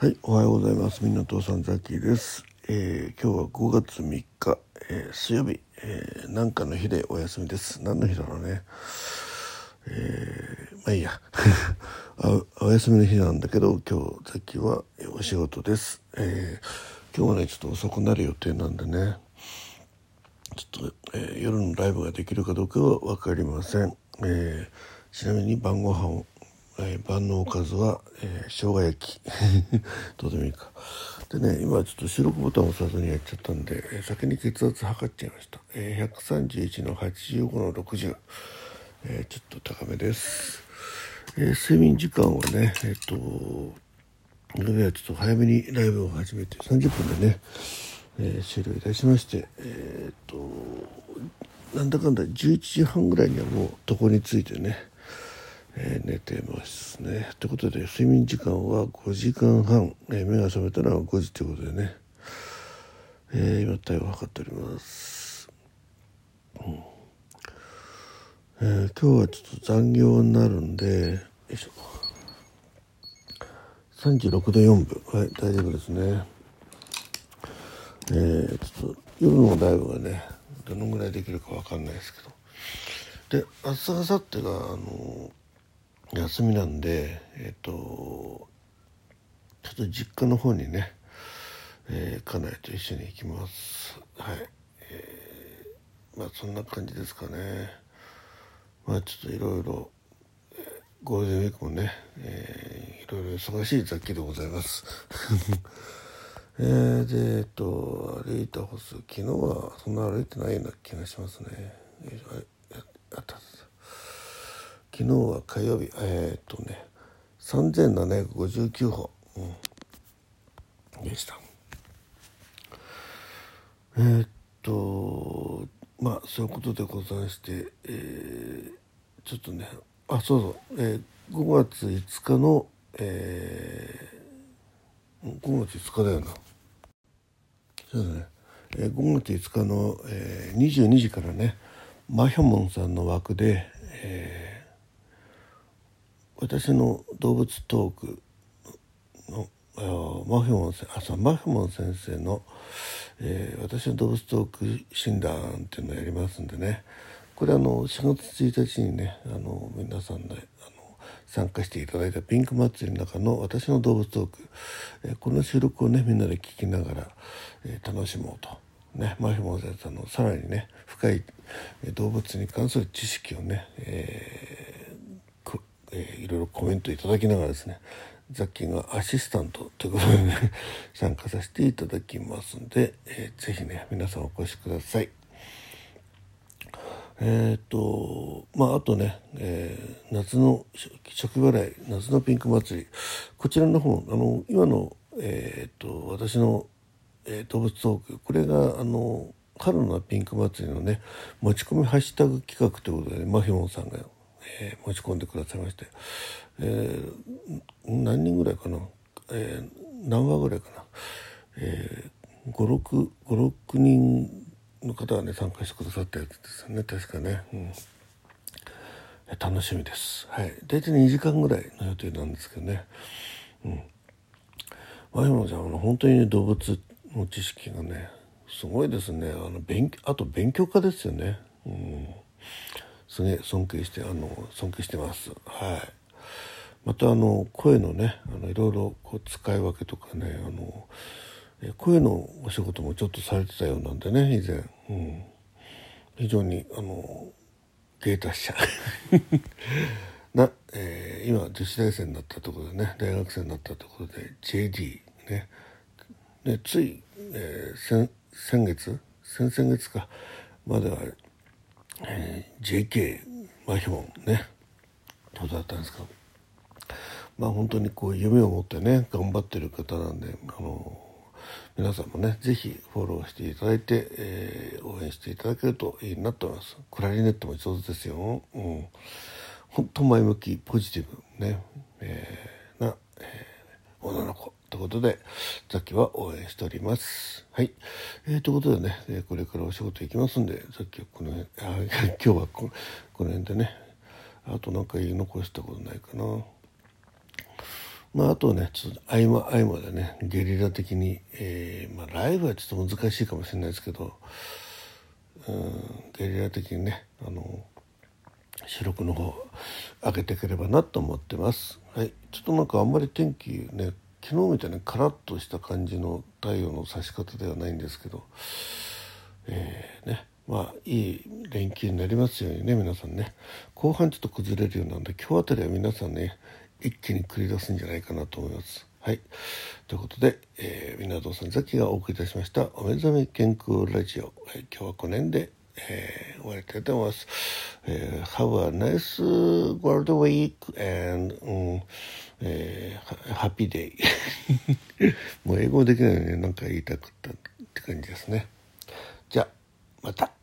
はい、おはようございます。みんな父さんザキです。えー今日は5月3日、えー水曜日、えーなんかの日でお休みです。何の日だろうね。えーまあいいや あ。お休みの日なんだけど、今日ザキはお仕事です。えー今日はね、ちょっと遅くなる予定なんでね。ちょっと、えー夜のライブができるかどうかは分かりません。えーちなみに晩ご飯を、えー晩のおかずは、えー生姜焼き どうでもいいか。でね今ちょっと収録ボタンを押さずにやっちゃったんで、えー先に血圧測っちゃいました。えー131の85の60、えーちょっと高めです。えー睡眠時間はねえっ、と昨日はちょっと早めにライブを始めて30分でね、えー終了いたしましてえっとなんだかんだ11時半ぐらいにはもう床についてね、えー寝てますね。ということで睡眠時間は5時間半、えー目が覚めたのは5時ということでね、えー今体温を測っております。うん。えー今日はちょっと残業になるんでよいしょ。36度4分。はい大丈夫ですね。えー、ちょっと夜のライブがねどのぐらいできるかわかんないですけど。で明日明後日があの休みなんでえっ、とちょっと実家の方にね、えー、家内と一緒に行きますはいえーまあそんな感じですかねまあちょっといろいろゴールデンウィークもね、えーいろいろ忙しい雑記でございます。えー、で、えっと、歩いた歩数、昨日はそんな歩いてないような気がしますね。よいしょはい昨日は火曜日、えーっとね、3759歩、うん、でした。えーっとまあそういうことでございまして、えーちょっとねあそうそう、えー5月5日の、えー、5月5日だよな。そうですね、えー5月5日の、えー22時からねマヒョモンさんの枠で、えー私の動物トークのマフィモン先あそうマフモン先生の、えー私の動物トーク診断っていうのをやりますんでねこれあの4月1日にねあの皆さんであの参加していただいたピンク祭りの中の私の動物トーク、えーこの収録をねみんなで聞きながら、えー楽しもうと。ね、マフィモン先生のさらにね深い動物に関する知識をね、えーえーいろいろコメントいただきながらですねザッキーがアシスタントということでね参加させていただきますんで、えーぜひね皆さんお越しください。えっ、とまああとね、えー夏の初期払い夏のピンク祭りこちらの方あの今のえっ、と私の、えー動物トークこれがあの春のピンク祭りのね持ち込みハッシュタグ企画ということで、ね、マフィモンさんが、えー持ち込んでくださいまして、えー何人ぐらいかな、えー何話ぐらいかな、えー、56人の方がね参加してくださったやつですよね確かね、うん、楽しみです。はい。大体2時間ぐらいの予定なんですけどね。うん。マヒモちゃんは本当にね動物の知識がねすごいですね。あの勉あと勉強家ですよね。うん。すげえ尊敬してあの尊敬してます。はい。またあの声のねあのいろいろこう使い分けとかねあの声のお仕事もちょっとされてたようなんでね以前、うん、非常にあの芸達者。な、えー今女子大生になったところでね大学生になったところで JD ね。ねつい、えー先先月？先々月か。までは、えー JK マヒモンねどうだったんですかまあ本当にこう夢を持ってね頑張ってる方なんであの皆さんもねぜひフォローしていただいて、えー応援していただけるといいなと思います。クラリネットも上手ですよ、うん、本当前向きポジティブね、えーな、えー女の子。ということでさっきは応援しております。はい、えー、ということでね、えーこれからお仕事行きますんでさっきはこの辺あ 今日はここの辺でねあとなんか言い残したことないかな。まあ、あとねちょっと合間合間でねゲリラ的に、えーまあ、ライブはちょっと難しいかもしれないですけどうんゲリラ的にねあの収録の方開けていければなと思ってます。はい、ちょっとなんかあんまり天気ね昨日みたいにカラッとした感じの太陽の差し方ではないんですけど、えー、ねまあいい連休になりますようにね皆さんね後半ちょっと崩れるようなんで今日あたりは皆さんね一気に繰り出すんじゃないかなと思います。はい。ということで、えー、皆さんザキがお送りいたしました、お目覚め健康ラジオ。えー、今日はこの辺で、えー、終わりたいと思います。えー、Have a nice world week and、うんえー、happy day. もう英語できないのに何か言いたかったって感じですね。じゃあ、また。